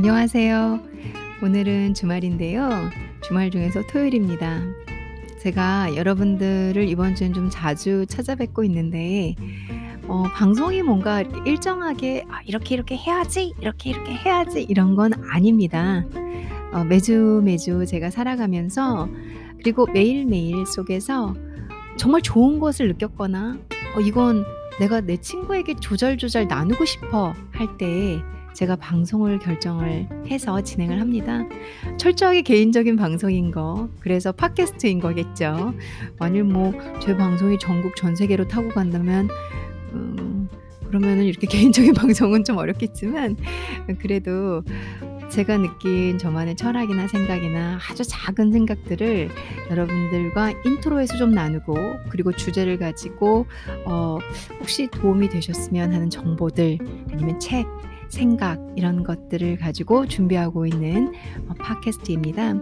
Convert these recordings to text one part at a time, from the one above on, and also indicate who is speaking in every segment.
Speaker 1: 안녕하세요. 오늘은 주말인데요. 주말 중에서 토요일입니다. 제가 여러분들을 이번 주엔 좀 자주 찾아뵙고 있는데 어 방송이 뭔가 일정하게 '아 이렇게, 이렇게 해야지. 이렇게, 이렇게 해야지.' 이런 건 아닙니다. 어 매주, 매주 제가 살아가면서 그리고 매일매일 속에서 정말 좋은 것을 느꼈거나 '어 이건 내가 내 친구에게 조잘조잘 나누고 싶어.' 할 때 제가 방송을 결정을 해서 진행을 합니다. 철저하게 개인적인 방송인 거 그래서 팟캐스트인 거겠죠. 만일 뭐 제 방송이 전국 전 세계로 타고 간다면 음 그러면은 이렇게 개인적인 방송은 좀 어렵겠지만 그래도 제가 느낀 저만의 철학이나 생각이나 아주 작은 생각들을 여러분들과 인트로에서 좀 나누고 그리고 주제를 가지고 어 혹시 도움이 되셨으면 하는 정보들 아니면 책, 생각 이런 것들을 가지고 준비하고 있는 어 팟캐스트입니다.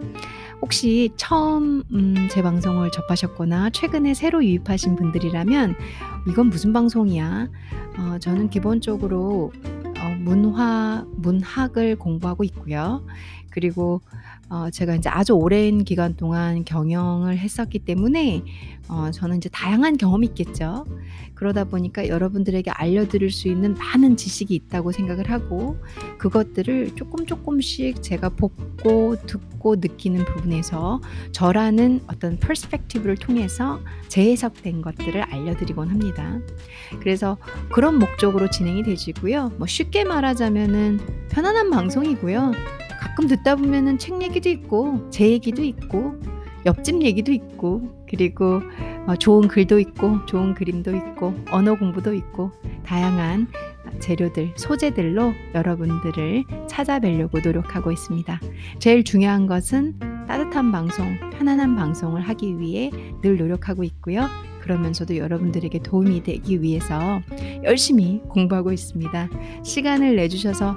Speaker 1: 혹시 처음 음 제 방송을 접하셨거나 최근에 새로 유입하신 분들이라면 '이건 무슨 방송이야?' 어 저는 기본적으로 어 문화 문학을 공부하고 있고요. 그리고 어 제가 인제 아주 오랜 기간 동안 경영을 했었기 때문에 어 저는 인제 다양한 경험이 있겠죠. 그러다 보니까 여러분들에게 알려드릴 수 있는 많은 지식이 있다고 생각을 하고 그것들을 쪼끔 쪼끔씩 제가 보고 듣고 느끼는 부분에서 저라는 어떤 perspective를 통해서 재해석된 것들을 알려드리곤 합니다. 그래서 그런 목적으로 진행이 되시고요. 뭐 쉽게 말하자면은 편안한 방송이고요. 가끔 듣다 보면은 책 얘기도 있고 제 얘기도 있고 옆집 얘기도 있고 그리고 어 좋은 글도 있고 좋은 그림도 있고 언어 공부도 있고 다양한 아 재료들, 소재들로 여러분들을 찾아뵈려고 노력하고 있습니다. 제일 중요한 것은 따뜻한 방송, 편안한 방송을 하기 위해 늘 노력하고 있고요. 그러면서도 여러분들에게 도움이 되기 위해서 열심히 공부하고 있습니다. 시간을 내주셔서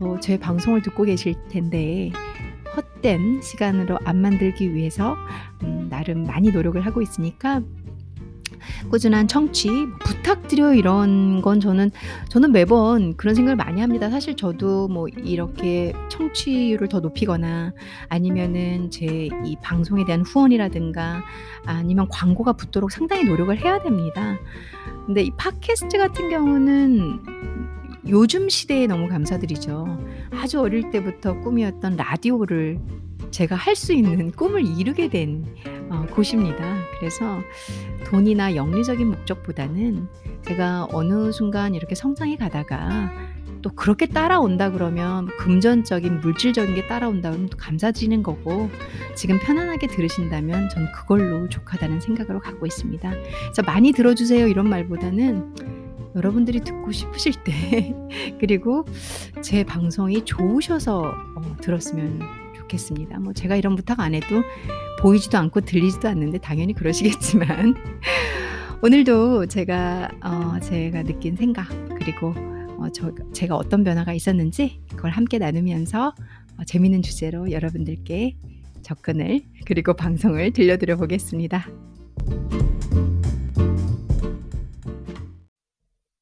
Speaker 1: 어 제 방송을 듣고 계실 텐데 헛된 시간으로 안 만들기 위해서 음 나름 많이 노력을 하고 있으니까 꾸준한 청취 부탁드려요 이런 건 저는 저는 매번 그런 생각을 많이 합니다. 사실 저도 뭐 이렇게 청취율을 더 높이거나 아니면은 제 이 방송에 대한 후원이라든가 아니면 광고가 붙도록 상당히 노력을 해야 됩니다. 근데 이 팟캐스트 같은 경우는 요즘 시대에 너무 감사드리죠. 아주 어릴 때부터 꿈이었던 라디오를 제가 할 수 있는 꿈을 이루게 된 어 곳입니다. 그래서 돈이나 영리적인 목적보다는 제가 어느 순간 이렇게 성장해 가다가 또 그렇게 따라온다 그러면 금전적인 물질적인 게 따라온다 그러면 또 감사드리는 거고 지금 편안하게 들으신다면 저는 그걸로 족하다는 생각으로 갖고 있습니다. 그래서 "많이 들어 주세요." 이런 말보다는 여러분들이 듣고 싶으실 때 그리고 제 방송이 좋으셔서 어 들었으면 좋겠습니다. 뭐 제가 이런 부탁 안 해도 보이지도 않고 들리지도 않는데 당연히 그러시겠지만 오늘도 제가 어 제가 느낀 생각 그리고 어 저 제가 어떤 변화가 있었는지 그걸 함께 나누면서 어 재미있는 주제로 여러분들께 접근을 그리고 방송을 들려드려 보겠습니다.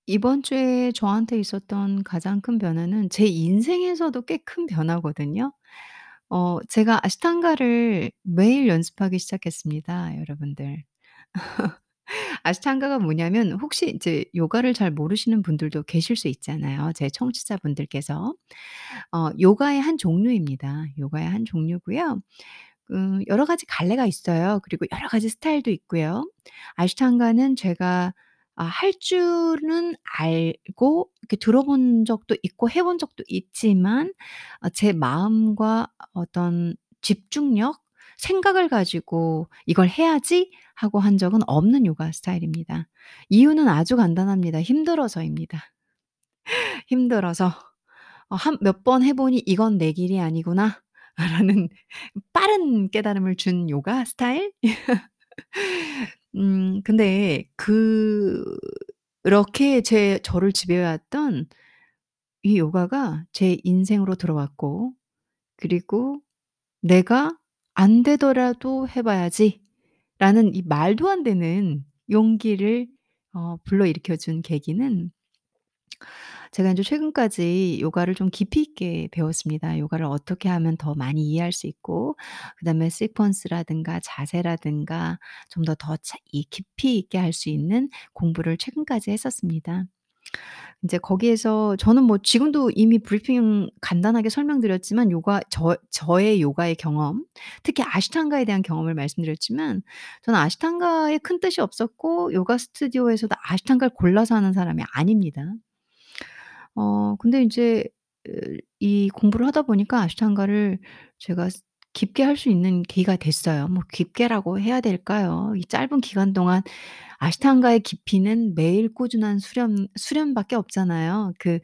Speaker 1: 이번 주에 저한테 있었던 가장 큰 변화는 제 인생에서도 꽤 큰 변화거든요. 어 제가 아시탄가를 매일 연습하기 시작했습니다 여러분들. 아시탄가가 뭐냐면 혹시 이제 요가를 잘 모르시는 분들도 계실 수 있잖아요 제 청취자분들께서. 어 요가의 한 종류입니다. 요가의 한 종류고요. 음 여러 가지 갈래가 있어요. 그리고 여러 가지 스타일도 있고요. 아시탄가는 제가 아 할 줄은 알고 이렇게 들어본 적도 있고 해본 적도 있지만 어제 마음과 어떤 집중력, 생각을 가지고 '이걸 해야지.' 하고 한 적은 없는 요가 스타일입니다. 이유는 아주 간단합니다. 힘들어서입니다. 힘들어서 어 한몇 번 해 보니 '이건 내 길이 아니구나.'라는 빠른 깨달음을 준 요가 스타일? 음 근데 그렇게 제 저를 지배해 왔던 이 요가가 제 인생으로 들어왔고 그리고 '내가 안 되더라도 해 봐야지.'라는 이 말도 안 되는 용기를 어 불러일으켜 준 계기는 제가 인제 최근까지 요가를 좀 깊이 있게 배웠습니다. 요가를 어떻게 하면 더 많이 이해할 수 있고 그다음에 시퀀스라든가 자세라든가 좀 더 더 차 이 깊이 있게 할 수 있는 공부를 최근까지 했었습니다. 인제 거기에서 저는 뭐 지금도 이미 브리핑 간단하게 설명드렸지만 요가 저 저의 요가의 경험 특히 아시탄가에 대한 경험을 말씀드렸지만 저는 아시탄가에 큰 뜻이 없었고 요가 스튜디오에서도 아시탄가를 골라서 하는 사람이 아닙니다. 어 근데 인제 으 이 공부를 하다 보니까 아시탄가를 제가 스 깊게 할 수 있는 계기가 됐어요. 뭐 깊게라고 해야 될까요? 이 짧은 기간 동안 아시탄가의 깊이는 매일 꾸준한 수련 수련밖에 없잖아요. 그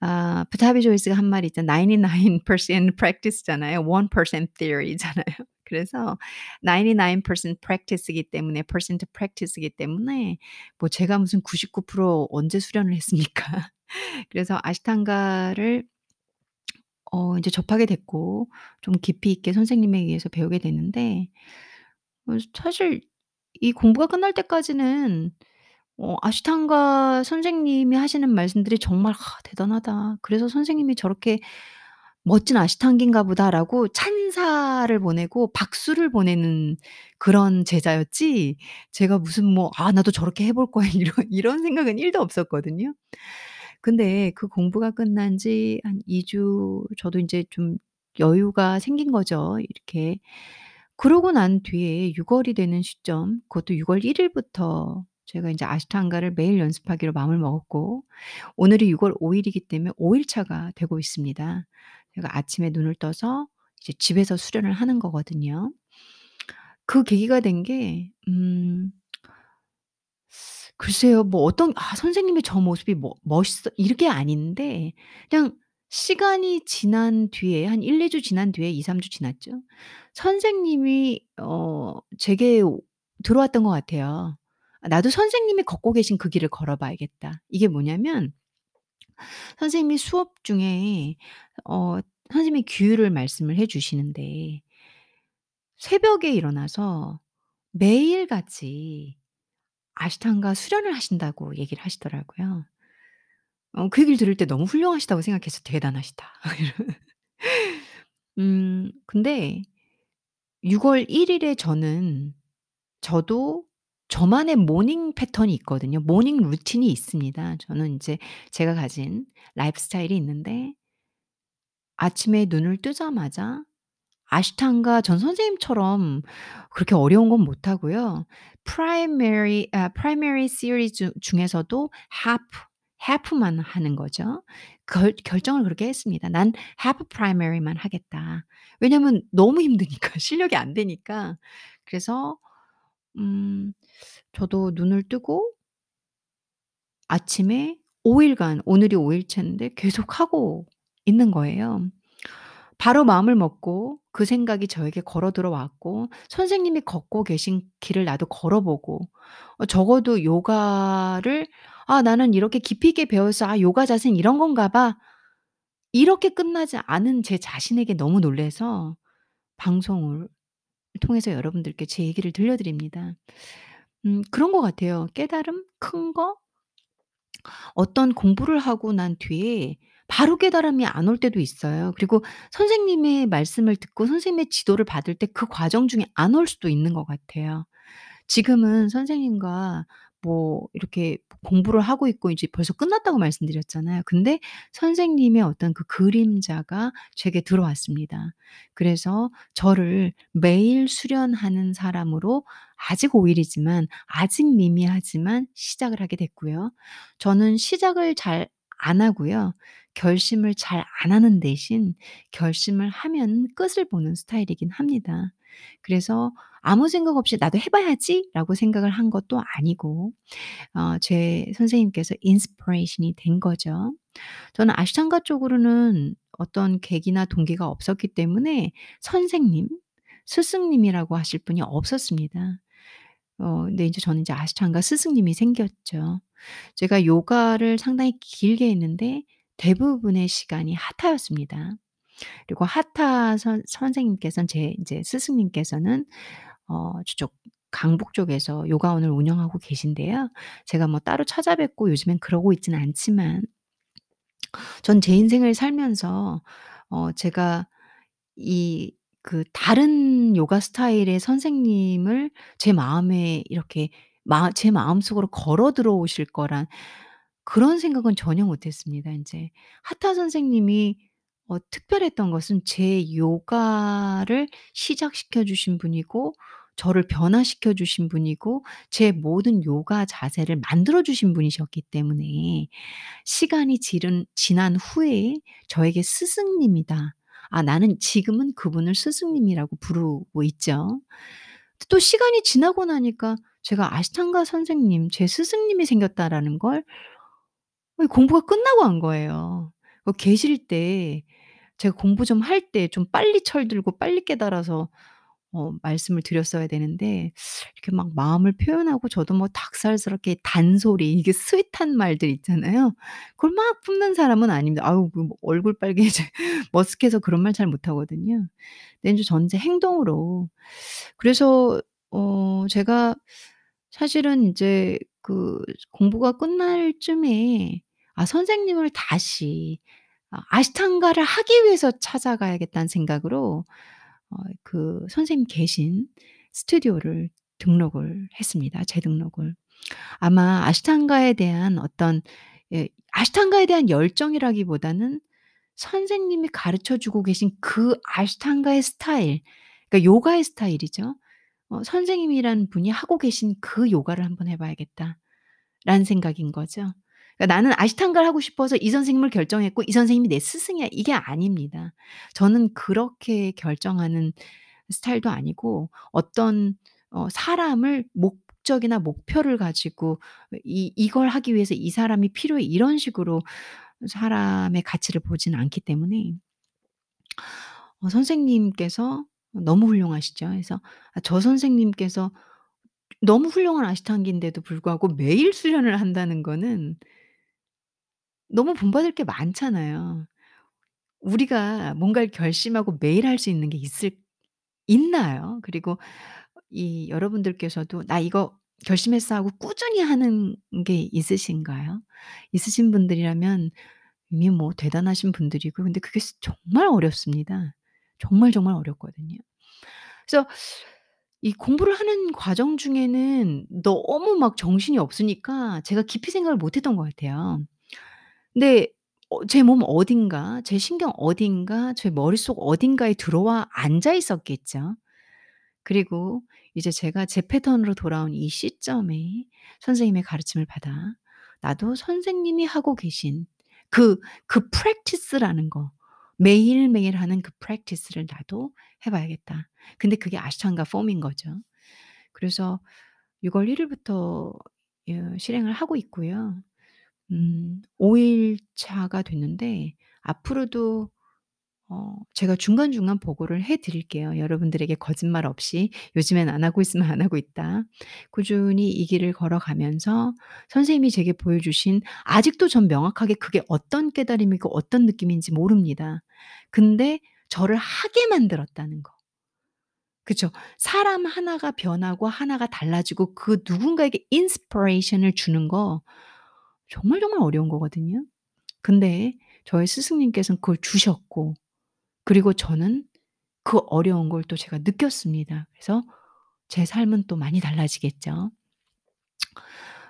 Speaker 1: 아 부타비 조이스가 한 말이 있잖아요. 99% practice잖아요. 1% theory잖아요. 그래서 99% practice이기 때문에 percent practice이기 때문에 뭐 제가 무슨 99% 언제 수련을 했습니까? 그래서 아시탄가를 어 인제 접하게 됐고 좀 깊이 있게 선생님에 의해서 배우게 됐는데 어 사실 이 공부가 끝날 때까지는 어 아시탄가 선생님이 하시는 말씀들이 정말 '아 대단하다. 그래서 선생님이 저렇게 멋진 아시탄기인가 보다.'라고 찬사를 보내고 박수를 보내는 그런 제자였지 제가 무슨 뭐 '아 나도 저렇게 해 볼 거야.' 이런 이런 생각은 1도 없었거든요. 근데 그 공부가 끝난 지 한 2 주 저도 인제 좀 여유가 생긴 거죠 이렇게. 그러고 난 뒤에 6 월이 되는 시점 그것도 6 월 1 일부터 제가 인제 아시탄가를 매일 연습하기로 마음을 먹었고 오늘이 6 월 5 일이기 때문에 5 일 차가 되고 있습니다. 제가 아침에 눈을 떠서 이제 집에서 수련을 하는 거거든요. 그 계기가 된 게 음 글쎄요. 뭐 어떤 '아 선생님의 저 모습이 뭐 멋있어.' 이게 아닌데 그냥 시간이 지난 뒤에 한 1-2 주 지난 뒤에 2-3주 지났죠. 선생님이 어 제게 오 들어왔던 것 같아요. '아 나도 선생님이 걷고 계신 그 길을 걸어 봐야겠다.' 이게 뭐냐면 선생님이 수업 중에 어 선생님이 규율을 말씀을 해 주시는데 새벽에 일어나서 매일같이 아쉬탕가 수련을 하신다고 얘기를 하시더라고요. 어 그 얘기를 들을 때 너무 훌륭하시다고 생각해서 '대단하시다.' 음 근데 6월 1 일에 저는 저도 저만의 morning 패턴이 있거든요. Morning routine이 있습니다. 저는 인제 제가 가진 라이프 스타일이 있는데 아침에 눈을 뜨자마자 아쉬탕가 전 선생님처럼 그렇게 어려운 건 못하고요. Primary 아 primary 시리즈 중에서도 half half만 하는 거죠. 결 결정을 그렇게 했습니다. '난 half primary만 하겠다.' 왜냐면 너무 힘드니까 실력이 안 되니까. 그래서 음 저도 눈을 뜨고 아침에 5 일간 오늘이 5 일째인데 계속 하고 있는 거예요. 바로 마음을 먹고 그 생각이 저에게 걸어 들어왔고 선생님이 걷고 계신 길을 나도 걸어 보고 어 적어도 요가를 '아 나는 이렇게 깊이 있게 배워서 아 요가 자세는 이런 건가 봐.' 이렇게 끝나지 않은 제 자신에게 너무 놀라서 방송을 통해서 여러분들께 제 얘기를 들려 드립니다. 음 그런 것 같아요. 깨달음 큰 거 어떤 공부를 하고 난 뒤에 바로 깨달음이 안 올 때도 있어요. 그리고 선생님의 말씀을 듣고 선생님의 지도를 받을 때 그 과정 중에 안 올 수도 있는 것 같아요. 지금은 선생님과 뭐 이렇게 공부를 하고 있고 이제 벌써 끝났다고 말씀드렸잖아요. 근데 선생님의 어떤 그 그림자가 제게 들어왔습니다. 그래서 저를 매일 수련하는 사람으로 아직 5 일이지만 아직 미미하지만 시작을 하게 됐고요. 저는 시작을 잘 안 하고요. 결심을 잘 안 하는 대신 결심을 하면 끝을 보는 스타일이긴 합니다. 그래서 아무 생각 없이 '나도 해 봐야지.'라고 생각을 한 것도 아니고 어 제 선생님께서 inspiration이 된 거죠. 저는 아쉬탕가 쪽으로는 어떤 계기나 동기가 없었기 때문에 선생님, 스승님이라고 하실 분이 없었습니다. 어 근데 인제 저는 이제 아시탄가 스승님이 생겼죠. 제가 요가를 상당히 길게 했는데 대부분의 시간이 하타였습니다. 그리고 하타 선 선생님께서는 제 인제 스승님께서는 어 저쪽 강북 쪽에서 요가원을 운영하고 계신데요. 제가 뭐 따로 찾아뵙고 요즘엔 그러고 있지는 않지만 전 제 인생을 살면서 어 제가 이 그 다른 요가 스타일의 선생님을 제 마음에 이렇게 마 제 마음속으로 걸어 들어오실 거란 그런 생각은 전혀 못 했습니다 인제. 하타 선생님이 어 특별했던 것은 제 요가를 시작시켜 주신 분이고 저를 변화시켜 주신 분이고 제 모든 요가 자세를 만들어 주신 분이셨기 때문에 시간이 지른 지난 후에 저에게 스승님이다. 아 나는 지금은 그분을 스승님이라고 부르고 있죠. 또 시간이 지나고 나니까 제가 아시탄가 선생님 제 스승님이 생겼다라는 걸이 공부가 끝나고 안 거예요. 그 계실 때 제가 공부 좀 할 때 좀 빨리 철들고 빨리 깨달아서 어 말씀을 드렸어야 되는데 이렇게 막 마음을 표현하고 저도 뭐 닭살스럽게 단소리 이게 스윗한 말들 있잖아요. 그걸 막 뿜는 사람은 아닙니다. 아우 그뭐 얼굴 빨개져 머쓱해서 그런 말 잘 못하거든요. 근데 저는 인제 행동으로 그래서 어 제가 사실은 인제 그 공부가 끝날 쯤에 '아 선생님을 다시 아 아시탄가를 하기 위해서 찾아가야겠다.'는 생각으로 어 그 선생님 계신 스튜디오를 등록을 했습니다 재등록을. 아마 아시탄가에 대한 어떤 예 아시탄가에 대한 열정이라기보다는 선생님이 가르쳐 주고 계신 그 아시탄가의 스타일 그러니까 요가의 스타일이죠. 어 '선생님이라는 분이 하고 계신 그 요가를 한번 해 봐야겠다.'라는 생각인 거죠. 그러니까 '나는 아시탄가를 하고 싶어서 이 선생님을 결정했고 이 선생님이 내 스승이야.' 이게 아닙니다. 저는 그렇게 결정하는 스타일도 아니고 어떤 어 사람을 목적이나 목표를 가지고 이 '이걸 하기 위해서 이 사람이 필요해.' 이런 식으로 사람의 가치를 보지는 않기 때문에 어 선생님께서 너무 훌륭하시죠. 그래서 아저 선생님께서 너무 훌륭한 아시탄기인데도 불구하고 매일 수련을 한다는 거는 너무 본받을 게 많잖아요. 우리가 뭔가를 결심하고 매일 할 수 있는 게 있을 있나요? 그리고 이 여러분들께서도 '나 이거 결심했어.' 하고 꾸준히 하는 게 있으신가요? 있으신 분들이라면 이미 뭐 대단하신 분들이고 근데 그게 스 정말 어렵습니다. 정말, 정말 어렵거든요. 그래서 이 공부를 하는 과정 중에는 너무 막 정신이 없으니까 제가 깊이 생각을 못 했던 것 같아요. 근데 어 제 몸 어딘가 제 신경 어딘가 제 머릿속 어딘가에 들어와 앉아 있었겠죠. 그리고 이제 제가 제 패턴으로 돌아온 이 시점에 선생님의 가르침을 받아 '나도 선생님이 하고 계신 그그 practice라는 거 매일매일 하는 그 practice를 나도 해 봐야겠다.' 근데 그게 아시탄가 폼인 거죠. 그래서 6월 1 일부터 예 실행을 하고 있고요. 음 5 일 차가 됐는데 앞으로도 어 제가 중간중간 보고를 해 드릴게요. 여러분들에게 거짓말 없이 "요즘엔 안 하고 있으면 안 하고 있다." 꾸준히 이 길을 걸어가면서 선생님이 제게 보여주신 아직도 전 명확하게 그게 어떤 깨달음이고 어떤 느낌인지 모릅니다. 근데 저를 하게 만들었다는 거. 그쵸. 사람 하나가 변하고 하나가 달라지고 그 누군가에게 인스피레이션을 주는 거 정말 정말 어려운 거거든요. 근데 저의 스승님께서는 그걸 주셨고 그리고 저는 그 어려운 걸 또 제가 느꼈습니다. 그래서 제 삶은 또 많이 달라지겠죠.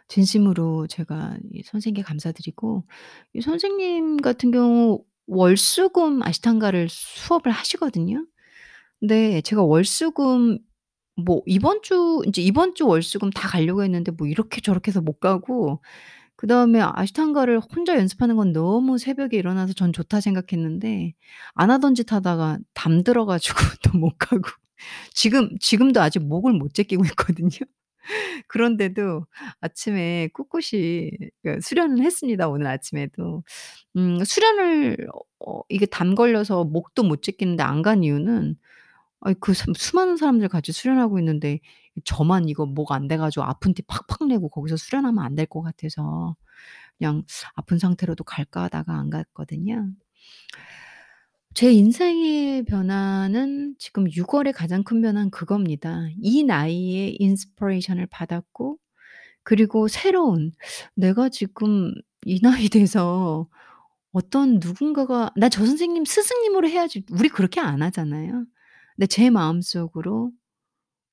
Speaker 1: 진심으로 제가 이 선생님께 감사드리고 이 선생님 같은 경우 월수금 아시탄가를 수업을 하시거든요. 근데 제가 월수금 뭐 이번 주 인제 이번 주 월수금 다 가려고 했는데 뭐 이렇게 저렇게 해서 못 가고 그다음에 아시탄가를 혼자 연습하는 건 너무 새벽에 일어나서 전 좋다 생각했는데 안 하던 짓 하다가 담 들어 가지고 또 못 가고 지금 지금도 아직 목을 못 제끼고 있거든요. 그런데도 아침에 꿋꿋이 그 수련을 했습니다, 오늘 아침에도. 음 수련을 어 이게 담 걸려서 목도 못 제끼는데 안 간 이유는 아이 그수 수많은 사람들 같이 수련하고 있는데 저만 이거 목 안 돼 가지고 아픈 티 팍팍 내고 거기서 수련하면 안 될 것 같아서 그냥 '아픈 상태로도 갈까.' 하다가 안 갔거든요. 제 인생의 변화는 지금 6 월에 가장 큰 변화는 그겁니다. 이 나이에 inspiration을 받았고 그리고 새로운 내가 지금 이 나이 돼서 어떤 누군가가 '나 저 선생님 스승님으로 해야지.' 우리 그렇게 안 하잖아요. 근데 제 마음속으로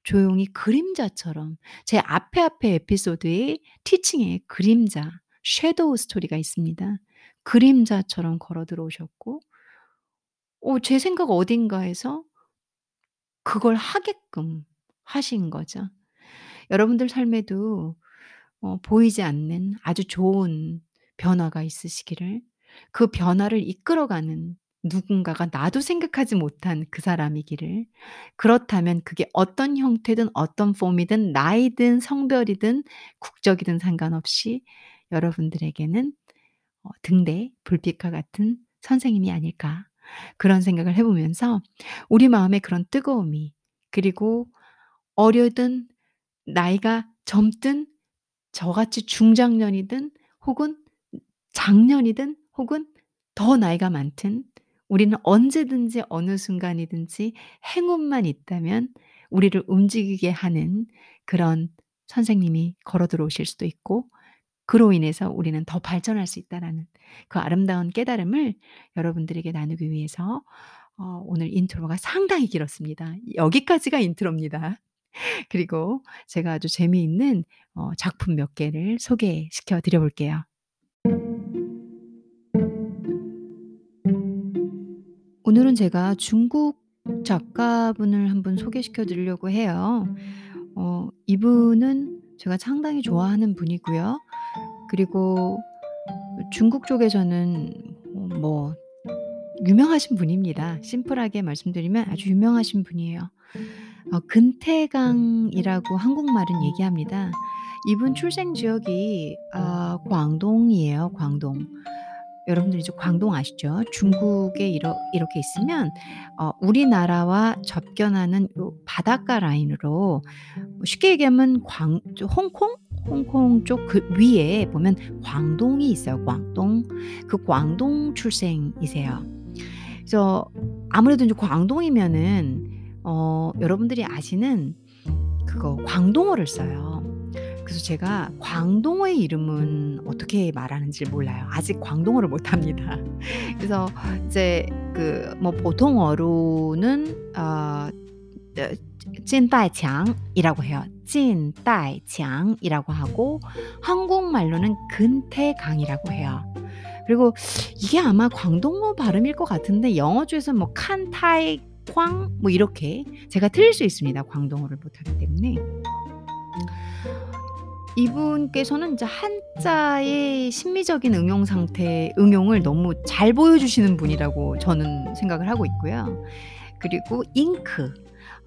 Speaker 1: 조용히 그림자처럼 제 앞에 앞에 에피소드에 티칭에 그림자 섀도우 스토리가 있습니다. 그림자처럼 걸어 들어오셨고 어제 생각 어딘가에서 그걸 하게끔 하신 거죠. 여러분들 삶에도 어 보이지 않는 아주 좋은 변화가 있으시기를 그 변화를 이끌어가는 누군가가 나도 생각하지 못한 그 사람이기를 그렇다면 그게 어떤 형태든 어떤 폼이든 나이든 성별이든 국적이든 상관없이 여러분들에게는 어 '등대 불빛과 같은 선생님이 아닐까.' 그런 생각을 해 보면서 우리 마음에 그런 뜨거움이 그리고 어려든 나이가 젊든 저같이 중장년이든 혹은 장년이든 혹은 더 나이가 많든 우리는 언제든지 어느 순간이든지 행운만 있다면 우리를 움직이게 하는 그런 선생님이 걸어 들어오실 수도 있고 그로 인해서 우리는 더 발전할 수 있다라는 그 아름다운 깨달음을 여러분들에게 나누기 위해서 어 오늘 intro가 상당히 길었습니다. 여기까지가 intro입니다. 그리고 제가 아주 재미있는 어 작품 몇 개를 소개시켜 드려 볼게요. 오늘은 제가 중국 작가분을 한 분 소개시켜 드리려고 해요. 어 이분은 제가 상당히 좋아하는 분이고요. 그리고 중국 쪽에서는 어뭐 유명하신 분입니다. 심플하게 말씀드리면 아주 유명하신 분이에요. 어 근태강이라고 한국말은 얘기합니다. 이분 출생 지역이 아 광동이에요, 광동. 여러분들 이제 광동 아시죠? 중국에 이러 이렇게 있으면 어 우리나라와 접견하는 요 바닷가 라인으로 뭐 쉽게 얘기하면 광저 홍콩? 홍콩 쪽 그 위에 보면 광동이 있어요, 광동. 그 광동 출생이세요. 그래서 아무래도 인제 광동이면은 어 여러분들이 아시는 그거 광동어를 써요. 그래서 제가 광동어의 이름은 어떻게 말하는지를 몰라요. 아직 광동어를 못합니다. 그래서 이제 그 뭐 보통어로는 어어 찐따이창이라고 해요. 찐따이창이라고 하고 한국말로는 근태강이라고 해요. 그리고 이게 아마 광동어 발음일 것 같은데 영어 중에서는 뭐 칸타이 쾅뭐 이렇게 제가 틀릴 수 있습니다, 광동어를 못하기 때문에. 이분께서는 이제 한자의 심미적인 응용 상태 응용을 너무 잘 보여주시는 분이라고 저는 생각을 하고 있고요. 그리고 잉크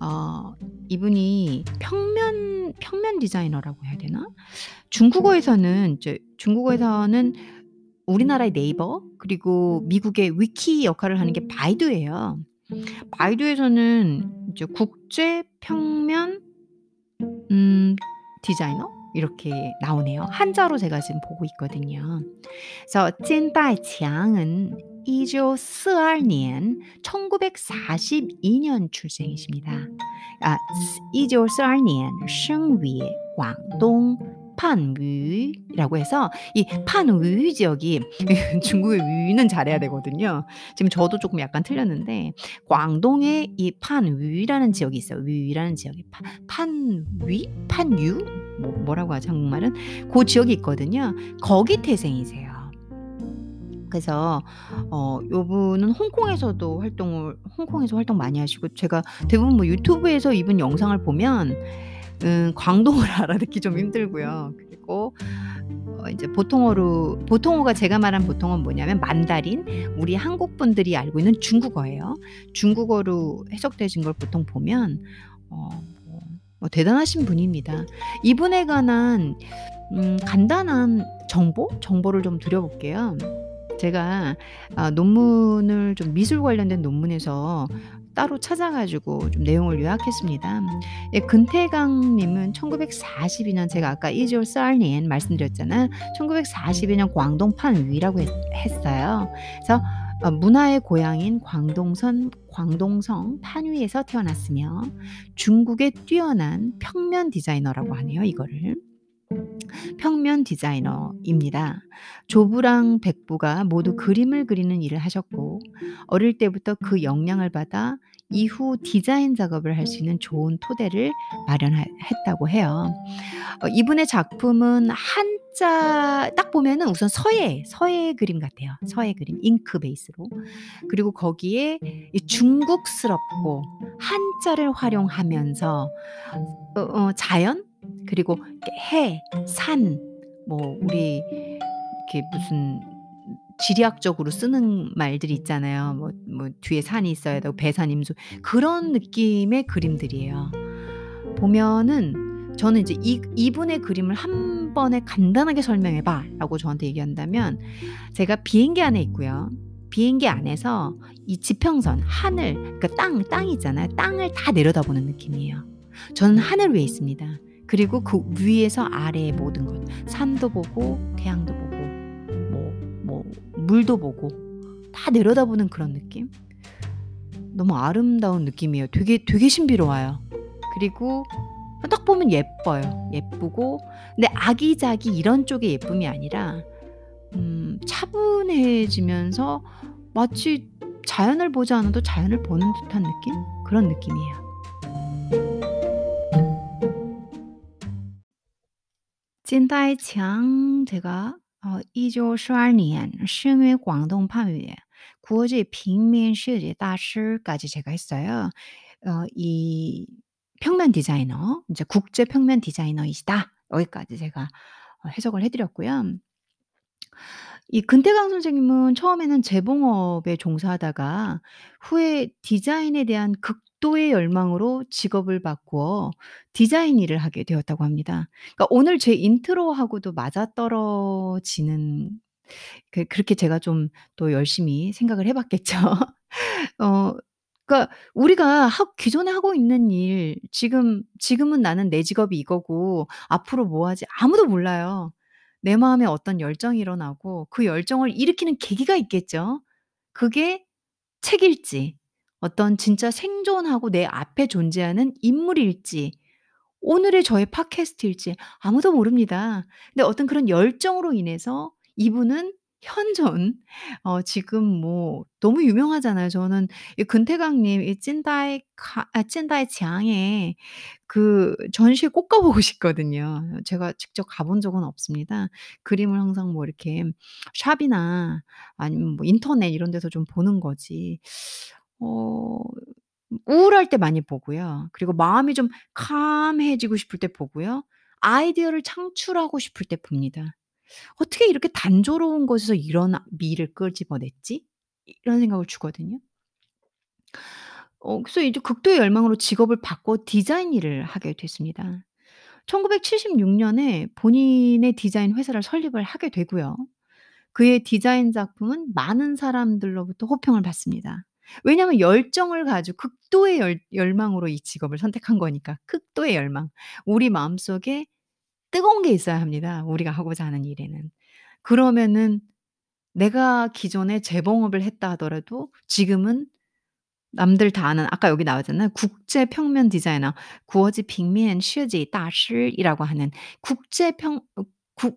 Speaker 1: 어 이분이 평면 평면 디자이너라고 해야 되나? 중국어에서는 이제 중국어에서는 우리나라의 네이버 그리고 미국의 위키 역할을 하는 게 바이두예요. 바이두에서는 이제 국제 평면 음 디자이너 이렇게 나오네요. 한자로 제가 지금 보고 있거든요. 그래서 찐다이창은 1942년 1942년 출생이십니다. 아 1942년 생위 광동 판위라고 해서 이 판위 지역이 중국의 위는 잘해야 되거든요. 지금 저도 조금 약간 틀렸는데 광동에 이 판위라는 지역이 있어요. 위라는 지역이 파 판위? 판유? 뭐 뭐라고 하죠 한국말은? 고 지역이 있거든요. 거기 태생이세요. 그래서 어 요분은 홍콩에서도 활동을 홍콩에서 활동 많이 하시고 제가 대부분 뭐 유튜브에서 이분 영상을 보면 음 광동어를 알아듣기 좀 힘들고요. 그리고 어 인제 보통어로 보통어가 제가 말한 보통어는 뭐냐면 만다린 우리 한국 분들이 알고 있는 중국어예요. 중국어로 해석되신 걸 보통 보면 어 뭐뭐 대단하신 분입니다. 이분에 관한 음 간단한 정보? 정보를 좀 드려 볼게요. 제가 아 논문을 좀 미술 관련된 논문에서 따로 찾아 가지고 좀 내용을 요약했습니다. 예 근태강 님은 1942년 제가 아까 1942년 말씀드렸잖아요. 1942년 광동 판 위라고 했 했어요. 그래서 어 문화의 고향인 광동선 광동성 판위에서 태어났으며 중국의 뛰어난 평면 디자이너라고 하네요 이거를. 평면 디자이너입니다. 조부랑 백부가 모두 그림을 그리는 일을 하셨고 어릴 때부터 그 영향을 받아 이후 디자인 작업을 할 수 있는 좋은 토대를 마련하 했다고 해요. 어 이분의 작품은 한자 딱 보면은 우선 서예, 서예 그림 같아요. 서예 그림 잉크 베이스로. 그리고 거기에 이 중국스럽고 한자를 활용하면서 어 어 자연 그리고 해, 산 뭐 우리 이렇게 무슨 지리학적으로 쓰는 말들이 있잖아요. 뭐 뭐 뒤에 산이 있어야 되고 배산임수 그런 느낌의 그림들이에요. 보면은 저는 이제 이 이분의 그림을 한 번에 간단하게 설명해 봐 라고 저한테 얘기한다면 제가 비행기 안에 있고요. 비행기 안에서 이 지평선, 하늘 그러니까 땅, 땅이 있잖아요. 땅을 다 내려다보는 느낌이에요. 저는 하늘 위에 있습니다. 그리고 그 위에서 아래의 모든 것 산도 보고 태양도 보고 물도 보고 다 내려다보는 그런 느낌? 너무 아름다운 느낌이에요. 되게 되게 신비로워요. 그리고 딱 보면 예뻐요. 예쁘고 근데 아기자기 이런 쪽의 예쁨이 아니라 음, 차분해지면서 마치 자연을 보지 않아도 자연을 보는 듯한 느낌? 그런 느낌이에요. 찐따의 창 제가 어 1912年生于广东판위 국제 평면设计 大师까지 제가 했어요. 어 이 평면 디자이너 이제 국제 평면 디자이너이시다. 여기까지 제가 어 해석을 해 드렸고요. 이 근태강 선생님은 처음에는 재봉업에 종사하다가 후에 디자인에 대한 극 도의 열망으로 직업을 바꾸어 디자인 일을 하게 되었다고 합니다. 그러니까 오늘 제 intro하고도 맞아떨어지는 그 그렇게 제가 좀 또 열심히 생각을 해 봤겠죠. 어 그러니까 우리가 하 기존에 하고 있는 일 지금 지금은 나는 내 직업이 이거고 앞으로 뭐 하지 아무도 몰라요. 내 마음에 어떤 열정이 일어나고 그 열정을 일으키는 계기가 있겠죠. 그게 책일지 어떤 진짜 생존하고 내 앞에 존재하는 인물일지 오늘의 저의 팟캐스트일지 아무도 모릅니다. 근데 어떤 그런 열정으로 인해서 이분은 현존 어 지금 뭐 너무 유명하잖아요. 저는 이 근태강 님 이 찐다이 카아 찐다이 장에 그 전시회 꼭 가 보고 싶거든요. 제가 직접 가본 적은 없습니다. 그림을 항상 뭐 이렇게 샵이나 아니면 뭐 인터넷 이런 데서 좀 보는 거지. 어 우울할 때 많이 보고요. 그리고 마음이 좀 calm해지고 싶을 때 보고요. 아이디어를 창출하고 싶을 때 봅니다. '어떻게 이렇게 단조로운 곳에서 이런 아 미를 끄집어냈지?' 이런 생각을 주거든요. 어 그래서 이제 극도의 열망으로 직업을 바꿔 디자인 일을 하게 됐습니다. 1976 년에 본인의 디자인 회사를 설립을 하게 되고요. 그의 디자인 작품은 많은 사람들로부터 호평을 받습니다. 왜냐하면 열정을 가지고 극도의 열 열망으로 이 직업을 선택한 거니까. 극도의 열망. 우리 마음속에 뜨거운 게 있어야 합니다, 우리가 하고자 하는 일에는. 그러면은 내가 기존에 재봉업을 했다 하더라도 지금은 남들 다 아는 아까 여기 나왔잖아요. 국제 평면 디자이너 구어지 빅면 슈지 다师이라고 하는 국제 평어국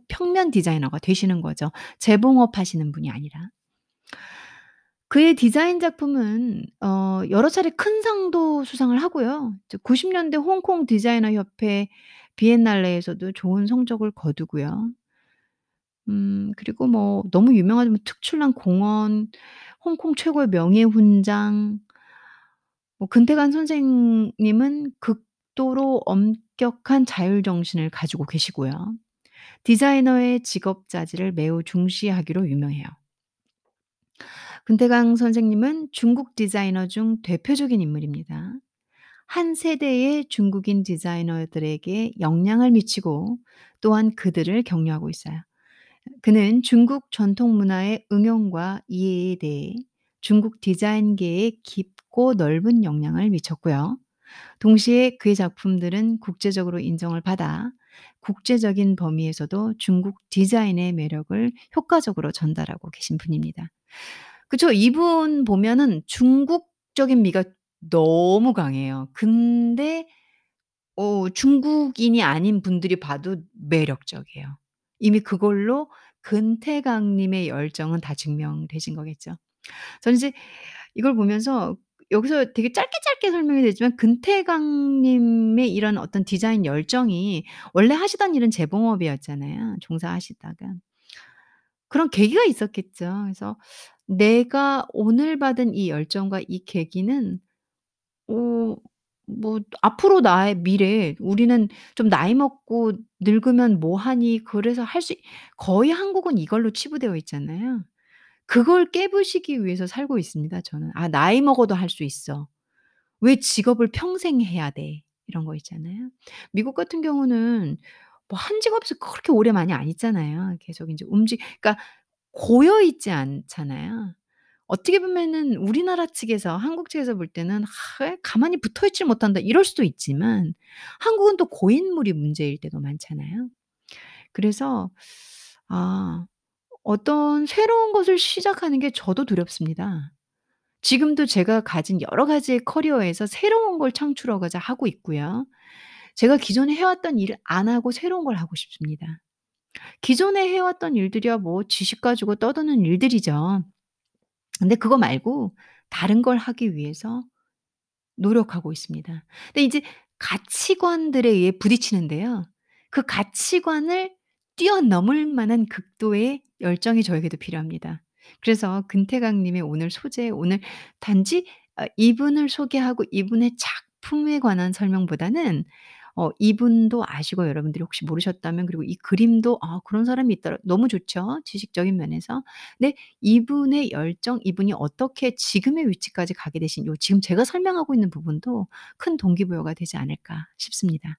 Speaker 1: 평면 디자이너가 되시는 거죠. 재봉업 하시는 분이 아니라. 그의 디자인 작품은 어 여러 차례 큰 상도 수상을 하고요. 이제 90 년대 홍콩 디자이너 협회 비엔날레에서도 좋은 성적을 거두고요. 음 그리고 뭐 너무 유명하면 특출난 공원, 홍콩 최고의 명예훈장 뭐 근태관 선생님은 극도로 엄격한 자율 정신을 가지고 계시고요. 디자이너의 직업 자질을 매우 중시하기로 유명해요. 근태강 선생님은 중국 디자이너 중 대표적인 인물입니다. 한 세대의 중국인 디자이너들에게 영향을 미치고 또한 그들을 격려하고 있어요. 그는 중국 전통 문화의 응용과 이해에 대해 중국 디자인계에 깊고 넓은 영향을 미쳤고요. 동시에 그의 작품들은 국제적으로 인정을 받아 국제적인 범위에서도 중국 디자인의 매력을 효과적으로 전달하고 계신 분입니다. 그쵸. 이분 보면은 중국적인 미가 너무 강해요. 근데 어 중국인이 아닌 분들이 봐도 매력적이에요. 이미 그걸로 근태강 님의 열정은 다 증명되신 거겠죠. 저는 이제 이걸 보면서 여기서 되게 짧게 짧게 설명이 되지만 근태강 님의 이런 어떤 디자인 열정이 원래 하시던 일은 재봉업이었잖아요, 종사하시다가. 그런 계기가 있었겠죠. 그래서 내가 오늘 받은 이 열정과 이 계기는 어 뭐 앞으로 나의 미래 우리는 좀 나이 먹고 늙으면 뭐 하니 그래서 할 수 거의 한국은 이걸로 치부되어 있잖아요. 그걸 깨부시기 위해서 살고 있습니다 저는. '아 나이 먹어도 할 수 있어. 왜 직업을 평생 해야 돼?' 이런 거 있잖아요. 미국 같은 경우는 뭐한 직업에서 그렇게 오래 많이 안 있잖아요. 계속 인제 움직 그러니까 고여 있지 않잖아요. 어떻게 보면은 우리나라 측에서 한국 측에서 볼 때는 '하 에 가만히 붙어 있질 못한다.' 이럴 수도 있지만 한국은 또 고인물이 문제일 때도 많잖아요. 그래서 아 어떤 새로운 것을 시작하는 게 저도 두렵습니다. 지금도 제가 가진 여러 가지의 커리어에서 새로운 걸 창출하고자 하고 있고요. 제가 기존에 해 왔던 일을 안 하고 새로운 걸 하고 싶습니다. 기존에 해 왔던 일들이야 뭐 지식 가지고 떠드는 일들이죠. 근데 그거 말고 다른 걸 하기 위해서 노력하고 있습니다. 근데 이제 가치관들에 의해 부딪히는데요. 그 가치관을 뛰어넘을 만한 극도의 열정이 저에게도 필요합니다. 그래서 근태강 님의 오늘 소재 오늘 단지 어 이분을 소개하고 이분의 작품에 관한 설명보다는 어 이분도 아시고 여러분들이 혹시 모르셨다면 그리고 이 그림도 '아 그런 사람이 있더라.' 너무 좋죠, 지식적인 면에서. 근데 이분의 열정, 이분이 어떻게 지금의 위치까지 가게 되신 요 지금 제가 설명하고 있는 부분도 큰 동기부여가 되지 않을까 싶습니다.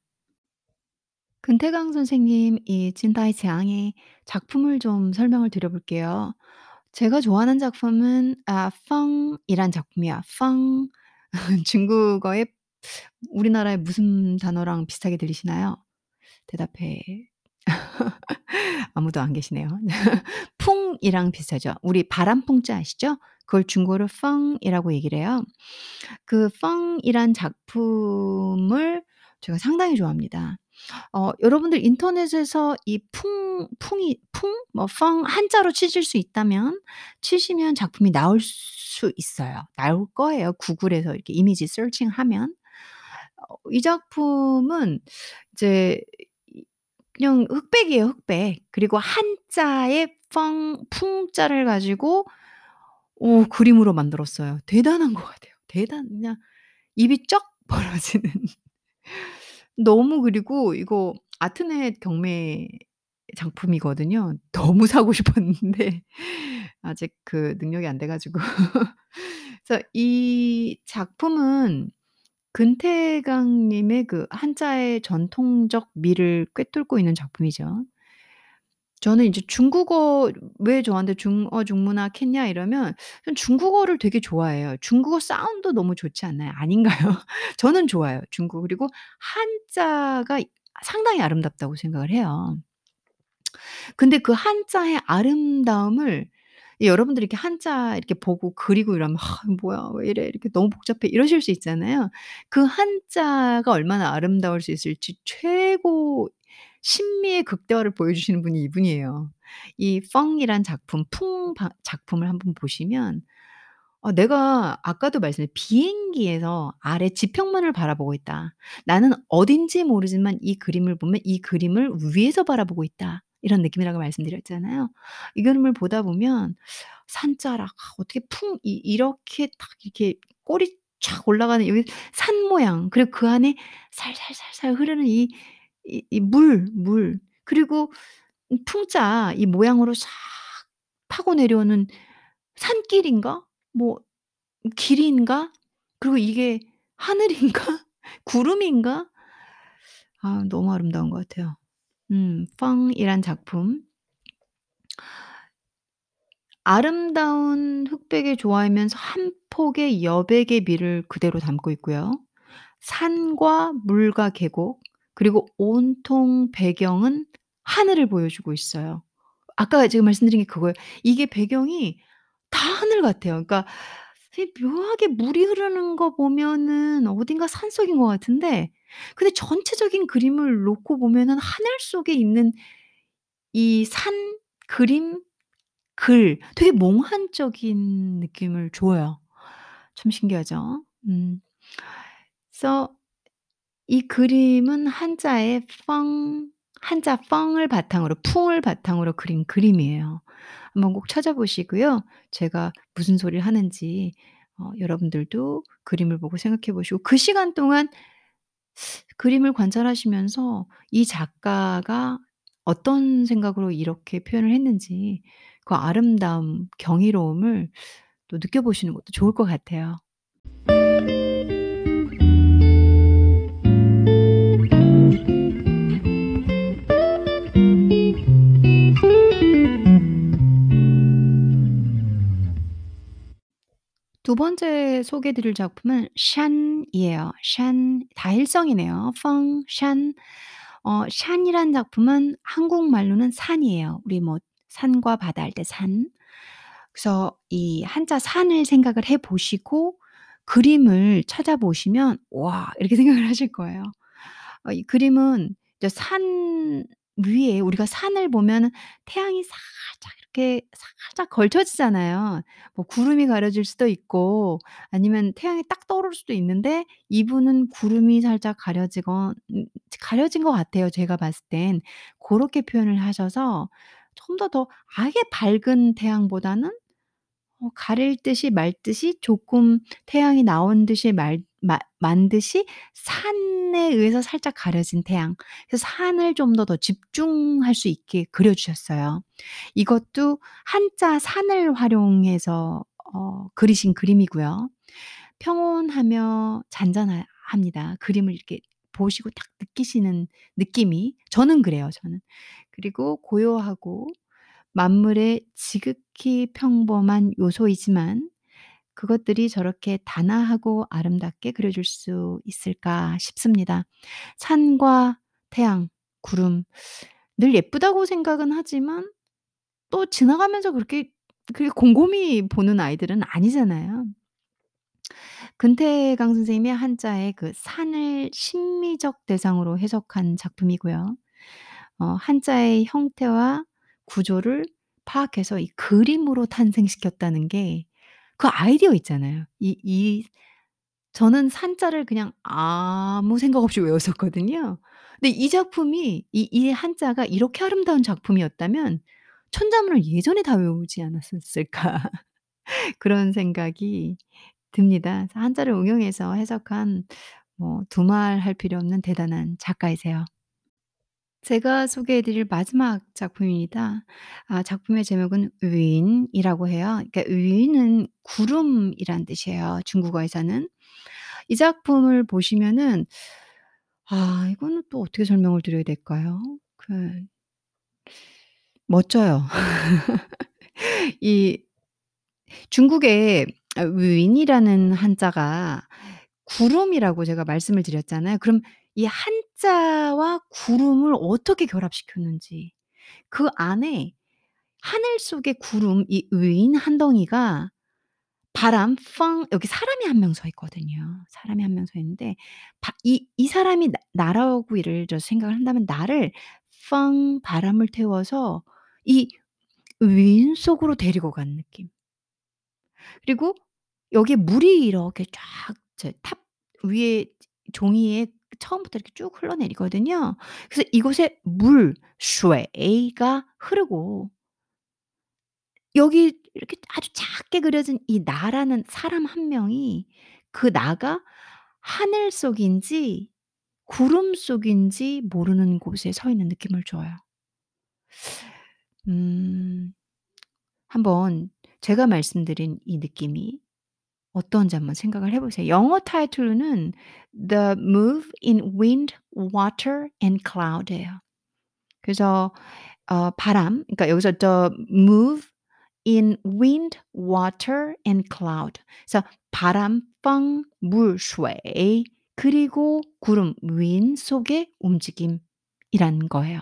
Speaker 1: 근태강 선생님 이 찐다이 ци앙의 작품을 좀 설명을 드려 볼게요. 제가 좋아하는 작품은 아 펑이란 작품이야. 펑. 중국어의 우리나라의 무슨 단어랑 비슷하게 들리시나요? 대답해. 아무도 안 계시네요. 풍이랑 비슷하죠. 우리 바람 풍자 아시죠? 그걸 중국어로 펑이라고 얘기를 해요. 그 펑이란 작품을 제가 상당히 좋아합니다. 어 여러분들 인터넷에서 이 풍 풍이 풍 뭐 펑 한자로 치실 수 있다면 치시면 작품이 나올 수 있어요. 나올 거예요 구글에서 이렇게 이미지 서칭하면. 어이 작품은 이제 이 그냥 흑백이에요, 흑백. 그리고 한자에 펑 풍자를 가지고 어 그림으로 만들었어요. 대단한 것 같아요. 대단 그냥 입이 쩍 벌어지는. 너무 그리고 이거 아트넷 경매 작품이거든요. 너무 사고 싶었는데 아직 그 능력이 안 돼 가지고. 그래서 이 작품은 근태강 님의 그 한자의 전통적 미를 꿰뚫고 있는 작품이죠. 저는 인제 중국어 왜 저한테 "중어 중문학 했냐?" 이러면 전 중국어를 되게 좋아해요. 중국어 사운드 너무 좋지 않나요? 아닌가요? 저는 좋아요, 중국어. 그리고 한자가 상당히 아름답다고 생각을 해요. 근데 그 한자의 아름다움을 이 여러분들이 이렇게 한자 이렇게 보고 그리고 이러면 '아 뭐야 왜 이래. 이렇게 너무 복잡해.' 이러실 수 있잖아요. 그 한자가 얼마나 아름다울 수 있을지 최고 신미의 극대화를 보여주시는 분이 이분이에요. 이 펑이란 작품 풍바 작품을 한번 보시면 어 내가 아까도 말씀드린 비행기에서 아래 지평만을 바라보고 있다. 나는 어딘지 모르지만 이 그림을 보면 이 그림을 위에서 바라보고 있다. 이런 느낌이라고 말씀드렸잖아요. 이 그림을 보다 보면 산자락 아 어떻게 풍 이 이렇게 딱 이렇게 꼬리 촥 올라가는 여기 산 모양 그리고 그 안에 살살살살 흐르는 이이이 물, 물 그리고 이 풍자 이 모양으로 싹 파고 내려오는 산길인가? 뭐 길인가? 그리고 이게 하늘인가? 구름인가? 아 너무 아름다운 것 같아요. 음 펑이란 작품. 아름다운 흑백의 조화이면서 한 폭의 여백의 미를 그대로 담고 있고요. 산과 물과 계곡 그리고 온통 배경은 하늘을 보여주고 있어요. 아까 제가 말씀드린 게 그거예요. 이게 배경이 다 하늘 같아요. 그러니까 이 묘하게 물이 흐르는 거 보면은 어딘가 산속인 것 같은데 근데 전체적인 그림을 놓고 보면은 하늘 속에 있는 이 산, 그림, 글 되게 몽환적인 느낌을 줘요. 참 신기하죠? 음. 그래서 이 그림은 한자에 펑 한자 펑을 바탕으로 풍을 바탕으로 그린 그림이에요. 한번 꼭 찾아보시고요. 제가 무슨 소리를 하는지 어 여러분들도 그림을 보고 생각해 보시고 그 시간 동안 그림을 관찰하시면서 이 작가가 어떤 생각으로 이렇게 표현을 했는지 그 아름다움, 경이로움을 또 느껴보시는 것도 좋을 것 같아요. 두 번째 소개해 드릴 작품은 샨이에요. 샨 다 일성이네요. 펑, 샨. 어 샨이란 작품은 한국말로는 산이에요. 우리 뭐 산과 바다 할 때 산. 그래서 이 한자 산을 생각을 해 보시고 그림을 찾아보시면 '와.' 이렇게 생각을 하실 거예요. 어 이 그림은 산 위에 우리가 산을 보면은 태양이 살짝 이렇게 살짝 걸쳐지잖아요. 뭐 구름이 가려질 수도 있고 아니면 태양이 딱 떠오를 수도 있는데 이분은 구름이 살짝 가려지건 음 가려진 것 같아요 제가 봤을 땐. 고렇게 표현을 하셔서 좀 더 더 아예 밝은 태양보다는 어 가릴 듯이 말 듯이 조금 태양이 나온 듯이 말 마 만 듯이 산에 의해서 살짝 가려진 태양. 그래서 산을 좀 더 더 집중할 수 있게 그려 주셨어요. 이것도 한자 산을 활용해서 어 그리신 그림이고요. 평온하며 잔잔하 합니다. 그림을 이렇게 보시고 딱 느끼시는 느낌이. 저는 그래요 저는. 그리고 고요하고 만물의 지극히 평범한 요소이지만 그것들이 저렇게 단아하고 아름답게 그려질 수 있을까 싶습니다. 산과 태양, 구름 늘 예쁘다고 생각은 하지만 또 지나가면서 그렇게 그렇게 곰곰이 보는 아이들은 아니잖아요. 근태강 선생님의 한자의 그 산을 심미적 대상으로 해석한 작품이고요. 어 한자의 형태와 구조를 파악해서 이 그림으로 탄생시켰다는 게 그 아이디어 있잖아요. 이 이 저는 산자를 그냥 아무 생각 없이 외웠었거든요. 근데 이 작품이 이 이 한자가 이렇게 아름다운 작품이었다면 천자문을 예전에 다 외우지 않았었을까 그런 생각이 듭니다. 그래서 한자를 응용해서 해석한 뭐 두말할 필요 없는 대단한 작가이세요. 제가 소개해 드릴 마지막 작품입니다. 아 작품의 제목은 위인이라고 해요. 그러니까 위인은 구름이란 뜻이에요 중국어에서는. 이 작품을 보시면은 아 이거는 또 어떻게 설명을 드려야 될까요? 그 멋져요. 이 중국에 아 위인이라는 한자가 구름이라고 제가 말씀을 드렸잖아요. 그럼 이 한자와 구름을 어떻게 결합시켰는지 그 안에 하늘 속의 구름 이 위인 한 덩이가 바람 펑 여기 사람이 한 명 서 있거든요. 사람이 한 명 서 있는데 바이이 사람이 나 나라고 예를 들어서 생각을 한다면 나를 펑 바람을 태워서 이 위인 속으로 데리고 간 느낌. 그리고 여기에 물이 이렇게 쫙저탑 위에 종이에 처음부터 이렇게 쭉 흘러내리거든요. 그래서 이곳에 물 슈에이가 흐르고 여기 이렇게 아주 작게 그려진 이 나라는 사람 한 명이 그 나가 하늘 속인지 구름 속인지 모르는 곳에 서 있는 느낌을 줘요. 음. 한번 제가 말씀드린 이 느낌이 어떤지 한번 생각을 해 보세요. 영어 타이틀로는 The Move in Wind, Water and Cloud예요. 그래서 어 바람 그러니까 여기서 The Move in Wind, Water and Cloud 그래서 바람, 펑, 물, 슈에이 그리고 구름, wind 속의 움직임이라는 거예요.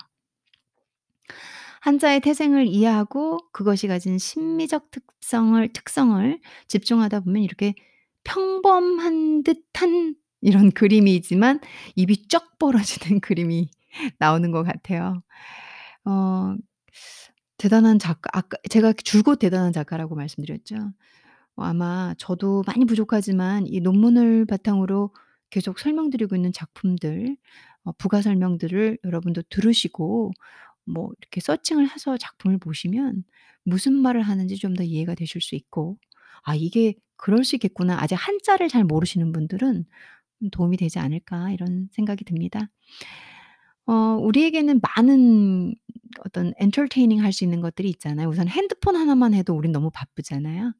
Speaker 1: 한자의 태생을 이해하고 그것이 가진 심미적 특성을 특성을 집중하다 보면 이렇게 평범한 듯한 이런 그림이지만 입이 쩍 벌어지는 그림이 나오는 것 같아요. 어 대단한 작가 아까 제가 줄곧 대단한 작가라고 말씀드렸죠. 어 아마 저도 많이 부족하지만 이 논문을 바탕으로 계속 설명드리고 있는 작품들 어 부가 설명들을 여러분도 들으시고 뭐 이렇게 서칭을 해서 작품을 보시면 무슨 말을 하는지 좀 더 이해가 되실 수 있고 '아 이게 그럴 수 있겠구나.' 아직 한자를 잘 모르시는 분들은 음 '도움이 되지 않을까.' 이런 생각이 듭니다. 어 우리에게는 많은 어떤 entertaining 할수 있는 것들이 있잖아요. 우선 핸드폰 하나만 해도 우린 너무 바쁘잖아요.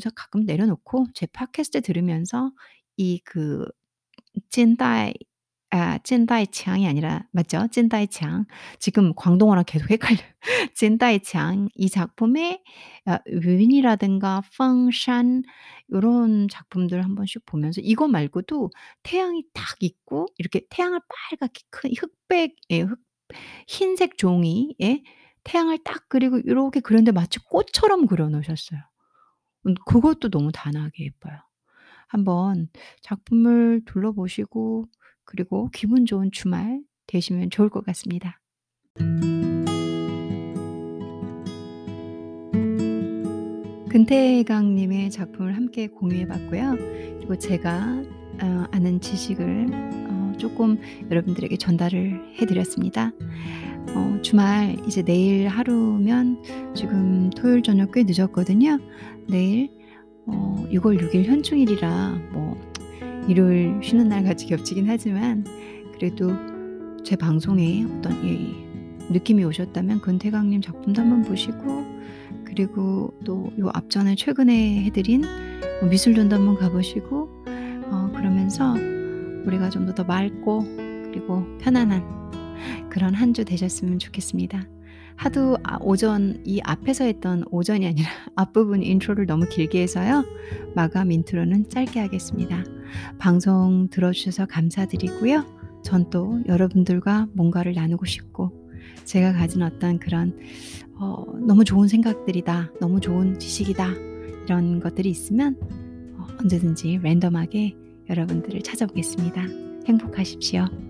Speaker 1: 저 가끔 내려놓고 제 팟캐스트 들으면서 이그 찐따이 아 찐따이창이 아니라 맞죠? 찐따이창. 지금 광동어랑 계속 헷갈려요. 찐따이창 이 작품의 아 윈이라든가 펑샨 요런 작품들 한 번씩 보면서 이거 말고도 태양이 딱 있고 이렇게 태양을 빨갛게 큰 흑백 예 흑 흰색 종이에 태양을 딱 그리고 요렇게 그렸는데 마치 꽃처럼 그려 놓으셨어요. 음 그것도 너무 단아하게 예뻐요. 한번 작품을 둘러보시고 그리고 기분 좋은 주말 되시면 좋을 것 같습니다. 근태강 님의 작품을 함께 공유해 봤고요. 그리고 제가 어 아는 지식을 어 쪼끔 여러분들에게 전달을 해 드렸습니다. 어 주말 이제 내일 하루면 지금 토요일 저녁 꽤 늦었거든요. 내일 어 6월 6일 현충일이라 뭐 일요일 쉬는 날 같이 겹치긴 하지만 그래도 제 방송에 어떤 이 느낌이 오셨다면 근태강 님 작품도 한번 보시고 그리고 또 요 앞전에 최근에 해 드린 뭐 미술전도 한번 가 보시고 어 그러면서 우리가 좀 더 더 맑고 그리고 편안한 그런 한 주 되셨으면 좋겠습니다. 하도 아 오전 이 앞에서 했던 오전이 아니라 앞부분 intro를 너무 길게 해서요. 마감 intro는 짧게 하겠습니다. 방송 들어 주셔서 감사드리고요. 전 또 여러분들과 뭔가를 나누고 싶고 제가 가진 어떤 그런 어 '너무 좋은 생각들이다. 너무 좋은 지식이다.' 이런 것들이 있으면 어 언제든지 랜덤하게 여러분들을 찾아보겠습니다. 행복하십시오.